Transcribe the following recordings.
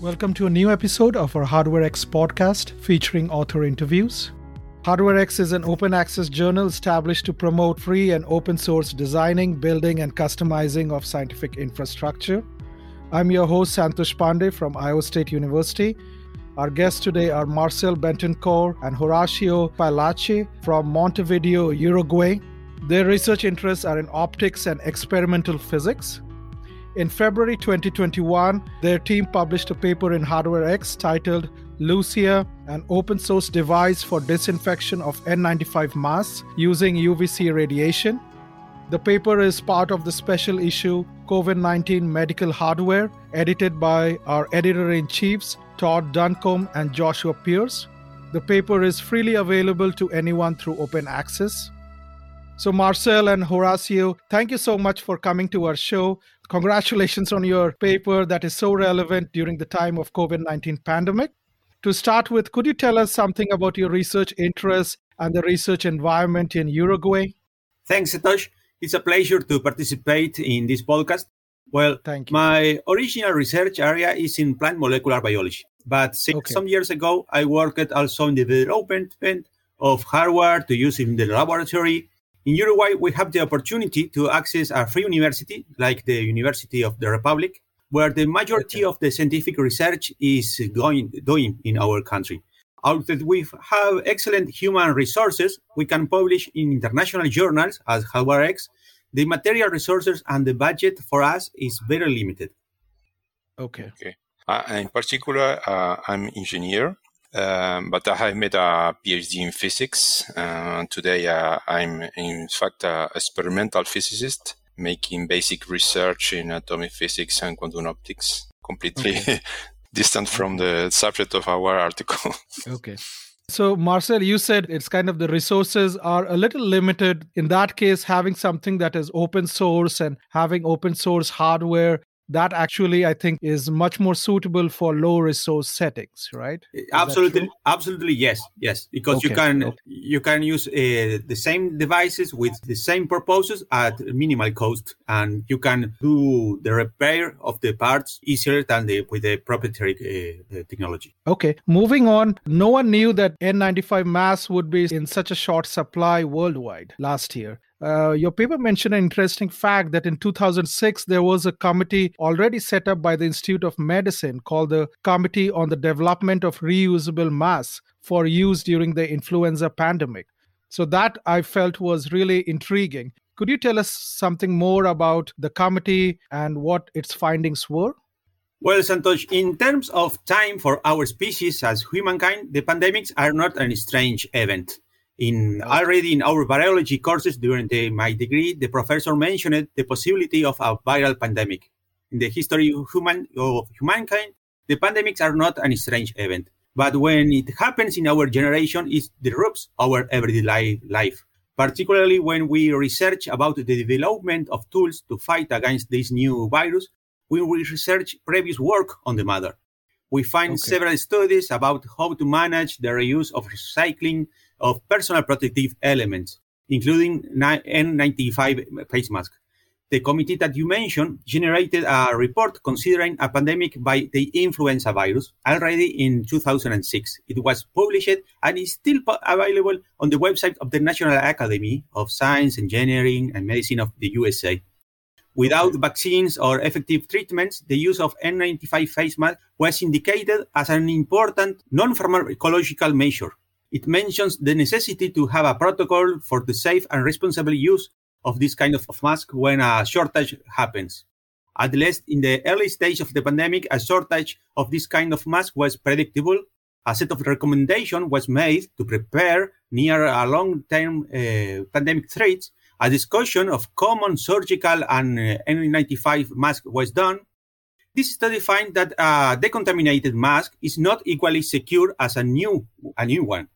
Welcome to a new episode of our Hardware X podcast featuring author interviews. Hardware X is an open access journal established to promote free and open source designing, building, and customizing of scientific infrastructure. I'm your host, Santosh Pandey from Iowa State University. Our guests today are Marcel Bentancur and Horacio Pagliacci from Montevideo, Uruguay. Their research interests are in optics and experimental physics. In February 2021, their team published a paper in Hardware X titled Lucia, an open source device for disinfection of N95 masks using UVC radiation. The paper is part of the special issue COVID 19 Medical Hardware, edited by our editor in chiefs, Todd Duncombe and Joshua Pearce. The paper is freely available to anyone through open access. So, Marcel and Horacio, thank you so much for coming to our show. Congratulations on your paper that is so relevant during the time of COVID-19 pandemic. To start with, could you tell us something about your research interests and the research environment in Uruguay? Thanks, Satosh. It's a pleasure to participate in this podcast. Well, Thank you. my original research area is in plant molecular biology, but six, Okay. some years ago, I worked also in the development of hardware to use in the laboratory. In Uruguay, we have the opportunity to access a free university like the University of the Republic, where the majority of the scientific research is going doing in our country. Out that we have excellent human resources, we can publish in international journals as Hardware The material resources and the budget for us is very limited. Okay. Uh, in particular, uh, I'm engineer, um, but I have made a PhD in physics. Uh, today, uh, I'm in fact an experimental physicist, making basic research in atomic physics and quantum optics, completely distant from the subject of our article. Okay. So, Marcel, you said it's kind of the resources are a little limited. In that case, having something that is open source and having open source hardware, that actually, I think, is much more suitable for low resource settings, right? that absolutely, absolutely, yes, yes. Because you can okay. you can use uh, the same devices with the same purposes at minimal cost, and you can do the repair of the parts easier than the, with the proprietary uh, technology. Okay, moving on. No one knew that N95 masks would be in such a short supply worldwide last year. Uh, your paper mentioned an interesting fact that in 2006 there was a committee already set up by the Institute of Medicine called the Committee on the Development of Reusable Masks for use during the influenza pandemic. So that I felt was really intriguing. Could you tell us something more about the committee and what its findings were? Well, Santosh, in terms of time for our species as humankind, the pandemics are not a strange event. In already in our biology courses during the, my degree, the professor mentioned the possibility of a viral pandemic. In the history of human of humankind, the pandemics are not an strange event. But when it happens in our generation, it disrupts our everyday life. Particularly when we research about the development of tools to fight against this new virus, When we research previous work on the matter. We find Okay. several studies about how to manage the reuse of recycling of personal protective elements, including N95 face mask. The committee that you mentioned generated a report considering a pandemic by the influenza virus already in 2006. It was published and is still available on the website of the National Academy of Science, Engineering, and Medicine of the USA. Without vaccines or effective treatments, the use of N95 face mask was indicated as an important non-pharmacological measure. It mentions the necessity to have a protocol for the safe and responsible use of this kind of mask when a shortage happens. At least in the early stage of the pandemic, a shortage of this kind of mask was predictable. A set of recommendations was made to prepare near a long-term uh, pandemic threats. A discussion of common surgical and uh, N95 mask was done. This study finds that a decontaminated mask is not equally secure as a new a new one.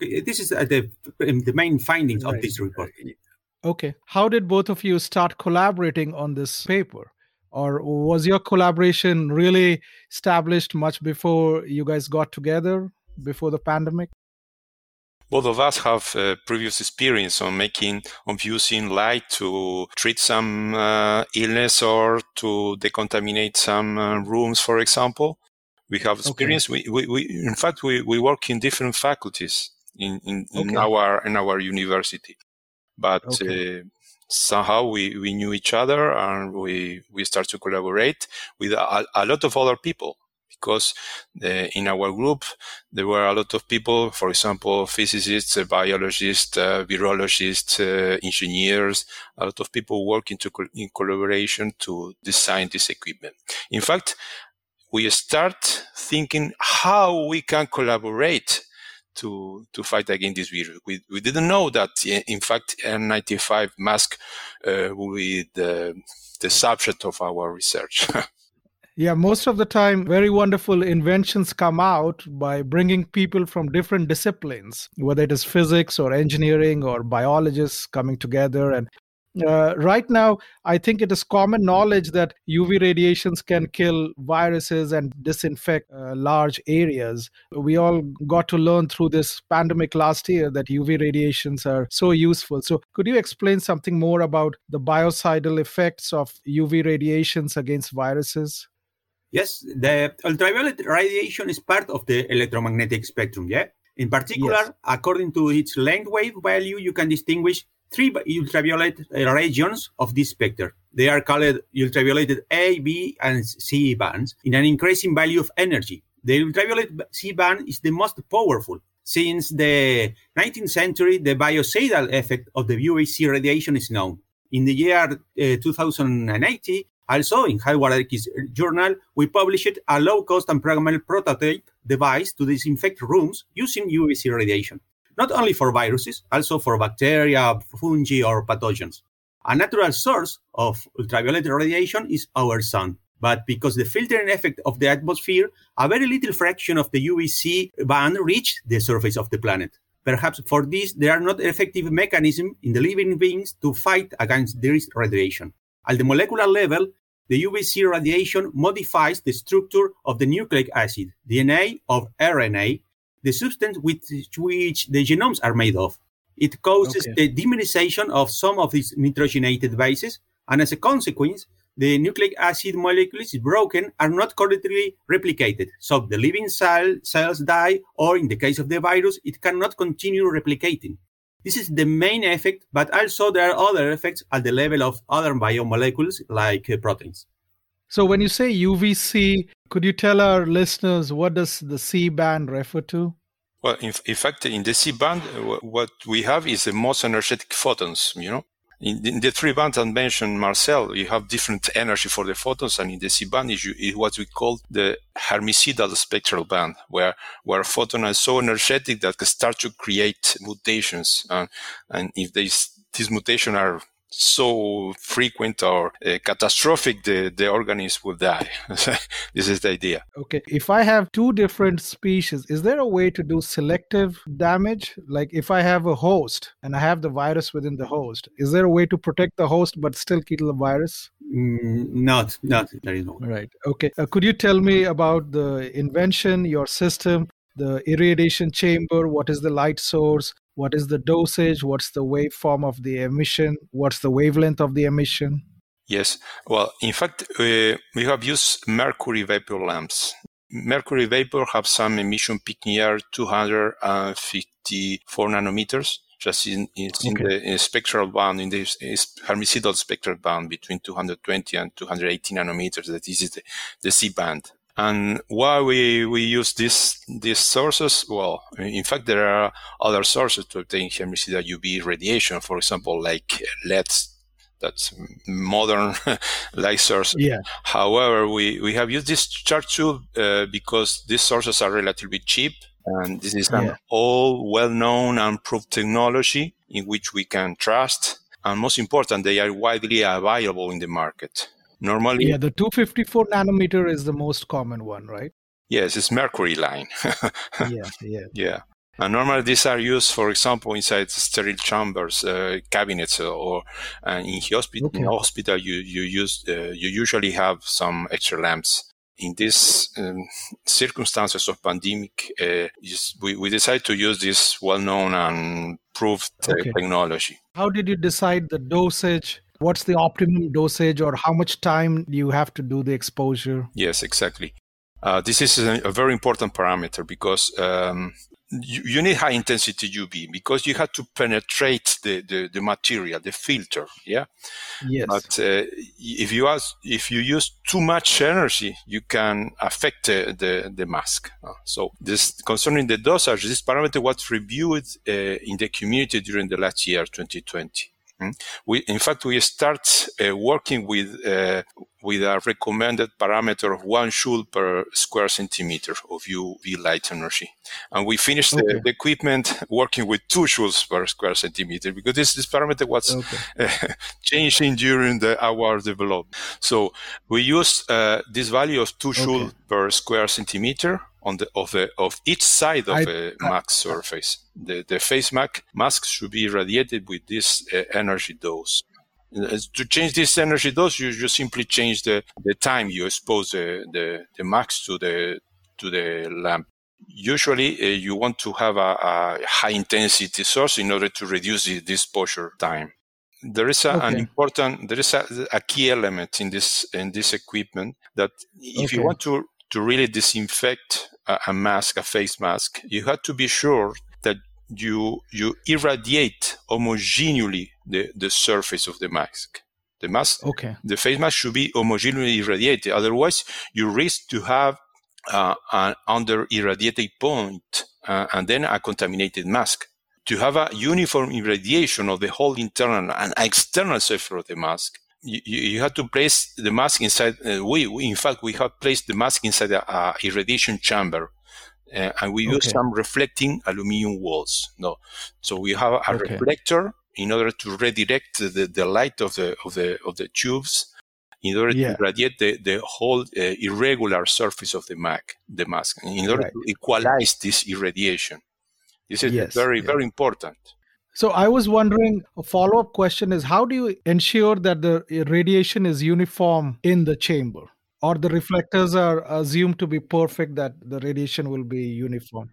This is uh, the the main findings of this report. Okay. How did both of you start collaborating on this paper? Or was your collaboration really established much before you guys got together, before the pandemic? Both of us have uh, previous experience on making, of using light to treat some uh, illness or to decontaminate some uh, rooms, for example. We have experience. Okay. We, we, we, in fact, we, we work in different faculties in, in, in our, in our university. But, okay. uh, somehow we, we knew each other and we, we start to collaborate with a, a lot of other people because the, in our group there were a lot of people, for example, physicists, uh, biologists, uh, virologists, uh, engineers, a lot of people working to co- in collaboration to design this equipment. In fact, we start thinking how we can collaborate to to fight against this virus. We, we didn't know that in fact N95 mask uh, will be the, the subject of our research. Yeah, most of the time, very wonderful inventions come out by bringing people from different disciplines, whether it is physics or engineering or biologists coming together. And uh, right now, I think it is common knowledge that UV radiations can kill viruses and disinfect uh, large areas. We all got to learn through this pandemic last year that UV radiations are so useful. So, could you explain something more about the biocidal effects of UV radiations against viruses? Yes, the ultraviolet radiation is part of the electromagnetic spectrum, yeah? In particular, yes. according to its length wave value, you can distinguish three ultraviolet regions of this spectrum. They are called ultraviolet A, B, and C bands in an increasing value of energy. The ultraviolet C band is the most powerful. Since the 19th century, the biocidal effect of the UVC radiation is known. In the year uh, 2080, also, in HardwareX journal, we published a low-cost and programmable prototype device to disinfect rooms using UVC radiation, not only for viruses, also for bacteria, fungi, or pathogens. A natural source of ultraviolet radiation is our sun. But because the filtering effect of the atmosphere, a very little fraction of the UVC band reach the surface of the planet. Perhaps for this, there are not effective mechanisms in the living beings to fight against this radiation. At the molecular level, the UVC radiation modifies the structure of the nucleic acid, DNA or RNA, the substance with which the genomes are made of. It causes okay. the dimerization of some of these nitrogenated bases, and as a consequence, the nucleic acid molecules broken are not correctly replicated. So the living cell, cells die, or in the case of the virus, it cannot continue replicating. This is the main effect, but also there are other effects at the level of other biomolecules like uh, proteins. So when you say UVC, could you tell our listeners what does the C band refer to? Well, in, in fact, in the C band, uh, what we have is the most energetic photons, you know, in, in, the three bands I mentioned, Marcel, you have different energy for the photons, and in the C band is, what we call the germicidal spectral band, where where a photon is so energetic that can start to create mutations, uh, and if these these mutations are so frequent or uh, catastrophic, the, the organism will die. this is the idea. Okay. If I have two different species, is there a way to do selective damage? Like if I have a host and I have the virus within the host, is there a way to protect the host but still kill the virus? Mm, not, not. There is no. Right. Okay. Uh, could you tell me about the invention, your system, the irradiation chamber? What is the light source? What is the dosage what's the waveform of the emission what's the wavelength of the emission yes well in fact uh, we have used mercury vapor lamps mercury vapor have some emission peak near 254 nanometers just in, in, okay. in the in spectral band, in the germicidal spectral band between 220 and 280 nanometers. That is the, the C band. And why we, we use these these sources? Well, in fact, there are other sources to obtain germicidal UV radiation. For example, like LEDs. That's modern light source. Yeah. However, we, we have used this chart tube uh, because these sources are relatively cheap, and this is yeah. all well-known and proved technology in which we can trust. And most important, they are widely available in the market. Normally, yeah, the 254 nanometer is the most common one, right? Yes, it's mercury line. yeah, yeah, yeah. And normally these are used, for example, inside sterile chambers, uh, cabinets, uh, or uh, in hospital. Okay. In hospital, you you use uh, you usually have some extra lamps. In these um, circumstances of pandemic, uh, we, we decided to use this well-known and proved uh, okay. technology. How did you decide the dosage what's the optimum dosage or how much time do you have to do the exposure yes exactly Uh, this is a, a, very important parameter because um, you, you, need high intensity UV because you have to penetrate the, the, the material, the filter. Yeah. Yes. But uh, if you ask, if you use too much energy, you can affect the, the, the mask. Uh, so this concerning the dosage, this parameter was reviewed uh, in the community during the last year, 2020. Hmm? We, in fact, we start uh, working with uh, with a recommended parameter of one joule per square centimeter of UV light energy, and we finished okay. the, the, equipment working with two joules per square centimeter because this, this parameter was okay. uh, changing during the, our development. So we use uh, this value of two joule okay. per square centimeter on the of the of each side of I, a mask surface. The the face mask mask should be irradiated with this uh, energy dose. Uh, to change this energy dose, you just simply change the, the time you expose the, the, the mask to the to the lamp. Usually, uh, you want to have a, a, high intensity source in order to reduce the, the exposure time. There is a, okay. an important, there is a, a, key element in this in this equipment that if okay. you want to to really disinfect a, a mask, a face mask, you have to be sure that you you irradiate homogeneously the, the surface of the mask. The mask, okay. the face mask should be homogeneously irradiated. Otherwise, you risk to have uh, an under irradiated point uh, and then a contaminated mask. To have a uniform irradiation of the whole internal and external surface of the mask, you, you have to place the mask inside. Uh, we, we, in fact, we have placed the mask inside a, a irradiation chamber, uh, and we okay. use some reflecting aluminum walls. No, so we have a okay. reflector in order to redirect the, the light of the of the of the tubes in order yeah. to radiate the, the whole uh, irregular surface of the mask, the mask, in order right. to equalize this irradiation. This is yes, very, very important. So I was wondering, a follow-up question is how do you ensure that the radiation is uniform in the chamber? Or the reflectors are assumed to be perfect that the radiation will be uniform?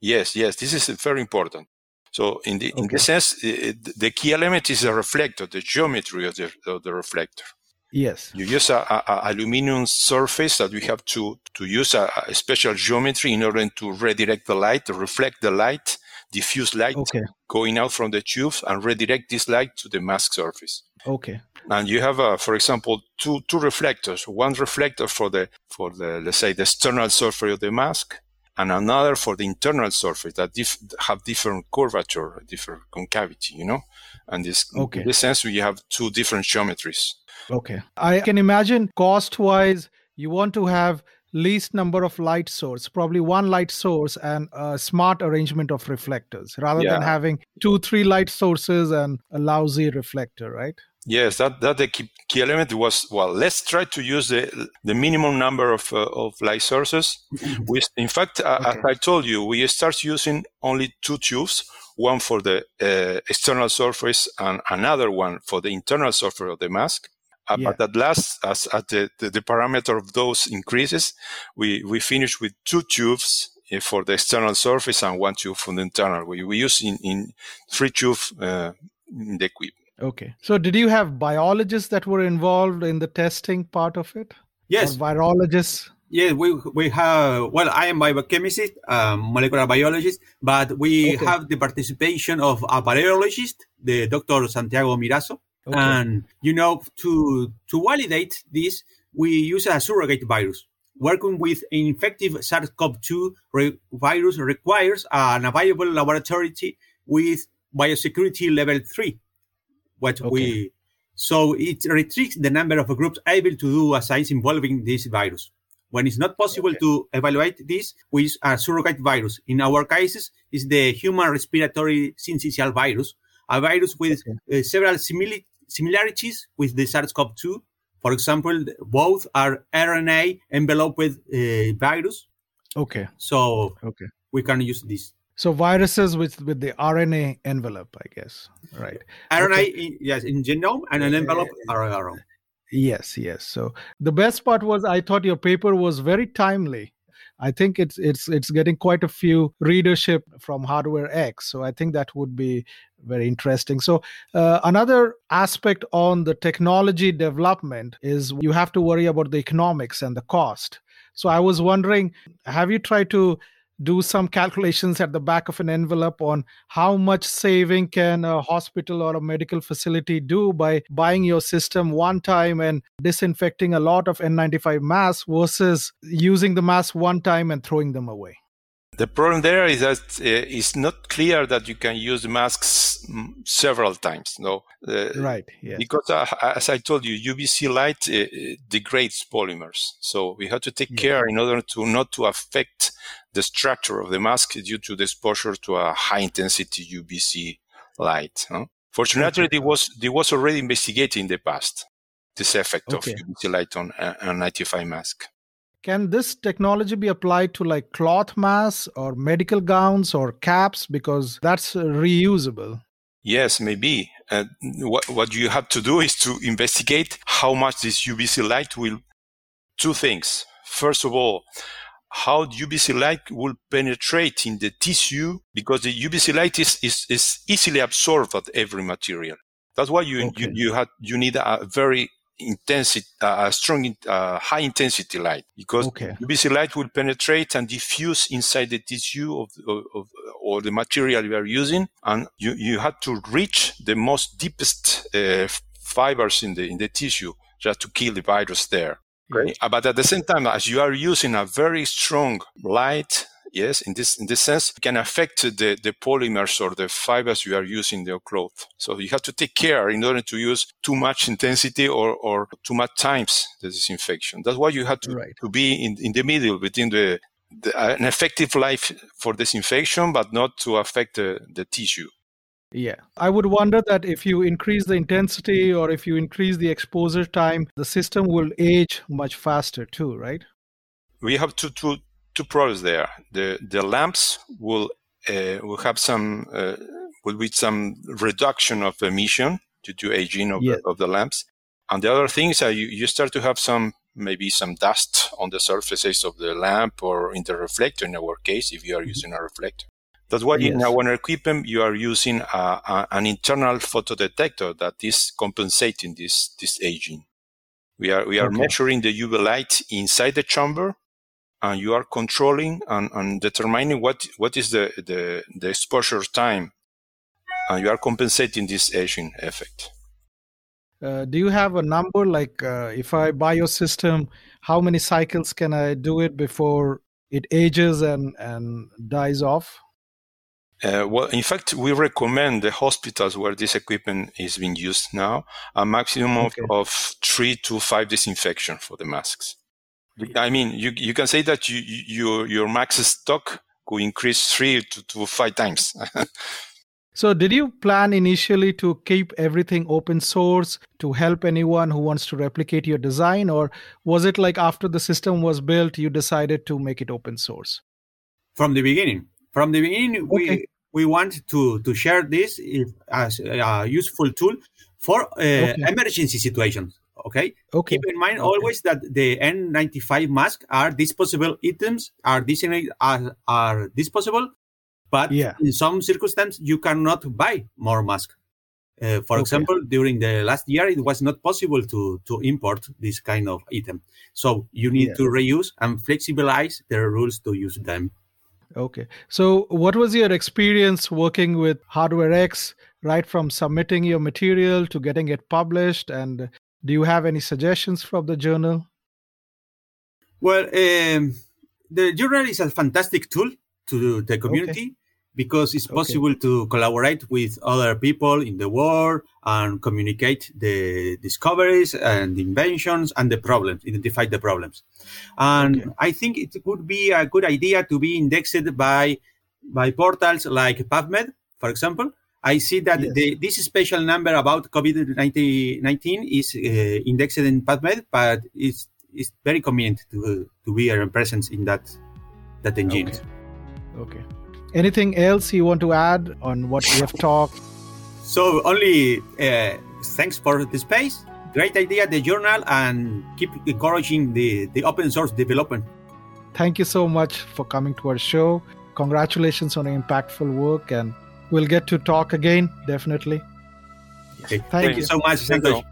Yes, yes, this is very important. So in the okay. in the sense, it, the key element is the reflector, the geometry of the, of the reflector. Yes. You use a, a, a, aluminum surface that we have to, to use a, a, special geometry in order to redirect the light, to reflect the light, diffuse light okay. going out from the tubes and redirect this light to the mask surface. Okay. And you have, uh, for example, two, two reflectors, one reflector for the, for the, let's say the external surface of the mask and another for the internal surface that dif- have different curvature, different concavity, you know? And this, okay. in this sense, we have two different geometries. Okay. I can imagine cost wise, you want to have least number of light source, probably one light source and a smart arrangement of reflectors rather yeah. than having two, three light sources and a lousy reflector, right? Yes, that that the key, key element was well. Let's try to use the the minimum number of uh, of light sources. we, in fact, uh, okay. as I told you, we start using only two tubes, one for the uh, external surface and another one for the internal surface of the mask. Uh, yeah. But at last, as at the, the, the parameter of those increases, we we finish with two tubes uh, for the external surface and one tube for the internal. We we use in in three tubes uh, in the equipment. Okay. So, did you have biologists that were involved in the testing part of it? Yes. Or virologists? Yes, we we have. Well, I am biochemist, um, molecular biologist, but we okay. have the participation of a virologist, the Dr. Santiago Mirazo, okay. and you know to to validate this, we use a surrogate virus. Working with an infective SARS-CoV-2 re- virus requires an available laboratory with biosecurity level three what okay. we so it restricts the number of groups able to do a science involving this virus. When it's not possible okay. to evaluate this with a surrogate virus, in our cases, is the human respiratory syncytial virus, a virus with okay. uh, several simili- similarities with the SARS-CoV-2. For example, both are RNA enveloped uh, virus. Okay. So okay. we can use this. So viruses with with the RNA envelope, I guess, right? RNA, okay. yes, in genome and an envelope RNA. Yes, yes. So the best part was I thought your paper was very timely. I think it's it's it's getting quite a few readership from Hardware X. So I think that would be very interesting. So uh, another aspect on the technology development is you have to worry about the economics and the cost. So I was wondering, have you tried to do some calculations at the back of an envelope on how much saving can a hospital or a medical facility do by buying your system one time and disinfecting a lot of N95 masks versus using the masks one time and throwing them away? The problem there is that uh, it's not clear that you can use masks several times. No, uh, right? Yes. Because uh, as I told you, UVC light uh, degrades polymers, so we have to take yes. care in order to not to affect the structure of the mask due to the exposure to a high intensity UVC light. Huh? Fortunately, okay. it was it was already investigated in the past this effect okay. of UVC light on a N95 mask. Can this technology be applied to like cloth masks or medical gowns or caps because that's reusable? Yes, maybe. Uh, what, what you have to do is to investigate how much this UVC light will. Two things. First of all, how the UVC light will penetrate in the tissue because the UVC light is, is, is easily absorbed at every material. That's why you, okay. you, you, you need a very intensity, uh, strong, uh, high intensity light because okay. UVC light will penetrate and diffuse inside the tissue of, of, of, or the material you are using. And you, you had to reach the most deepest uh, fibers in the, in the tissue just to kill the virus there. Okay. But at the same time, as you are using a very strong light, yes, in this in this sense, it can affect the, the polymers or the fibers you are using in your cloth. So you have to take care in order to use too much intensity or, or too much times the disinfection. That's why you have to, right. to be in, in the middle between the, the uh, an effective life for disinfection, but not to affect the, the tissue. Yeah. I would wonder that if you increase the intensity or if you increase the exposure time, the system will age much faster too, right? We have two, two, two problems there. The the lamps will uh, will have some uh, will be some reduction of emission due to aging of, yeah. the, of the lamps, and the other thing is that you, you start to have some maybe some dust on the surfaces of the lamp or in the reflector. In our case, if you are mm-hmm. using a reflector. That's why yes. in our equipment you are using a, a, an internal photodetector that is compensating this this aging. We are we are okay. measuring the UV light inside the chamber and you are controlling and, and determining what, what is the, the, the exposure time and you are compensating this aging effect. Uh, do you have a number like uh, if I buy your system, how many cycles can I do it before it ages and, and dies off? Uh, well, in fact, we recommend the hospitals where this equipment is being used now a maximum okay. of, of three to five disinfection for the masks. I mean, you, you can say that you, you, your max stock could increase three to, to five times. so, did you plan initially to keep everything open source to help anyone who wants to replicate your design? Or was it like after the system was built, you decided to make it open source? From the beginning. From the beginning, okay. we, we want to, to share this as a useful tool for uh, okay. emergency situations. Okay. Okay. Keep in mind okay. always that the N95 masks are disposable items, are designated are, are disposable, but yeah. in some circumstances you cannot buy more masks. Uh, for okay. example, during the last year, it was not possible to to import this kind of item. So you need yeah. to reuse and flexibilize the rules to use them. Okay. So, what was your experience working with Hardware X, right from submitting your material to getting it published and do you have any suggestions from the journal? Well, um, the journal is a fantastic tool to the community okay. because it's possible okay. to collaborate with other people in the world and communicate the discoveries and inventions and the problems, identify the problems. And okay. I think it would be a good idea to be indexed by by portals like PubMed, for example, I see that yes. the, this special number about COVID 19 is uh, indexed in PubMed, but it's, it's very convenient to, to be a presence in that, that engine. Okay. okay. Anything else you want to add on what we have talked? So, only uh, thanks for the space. Great idea, the journal, and keep encouraging the, the open source development. Thank you so much for coming to our show. Congratulations on impactful work and we'll get to talk again, definitely. Okay. Thank, Thank you so much, Santosh.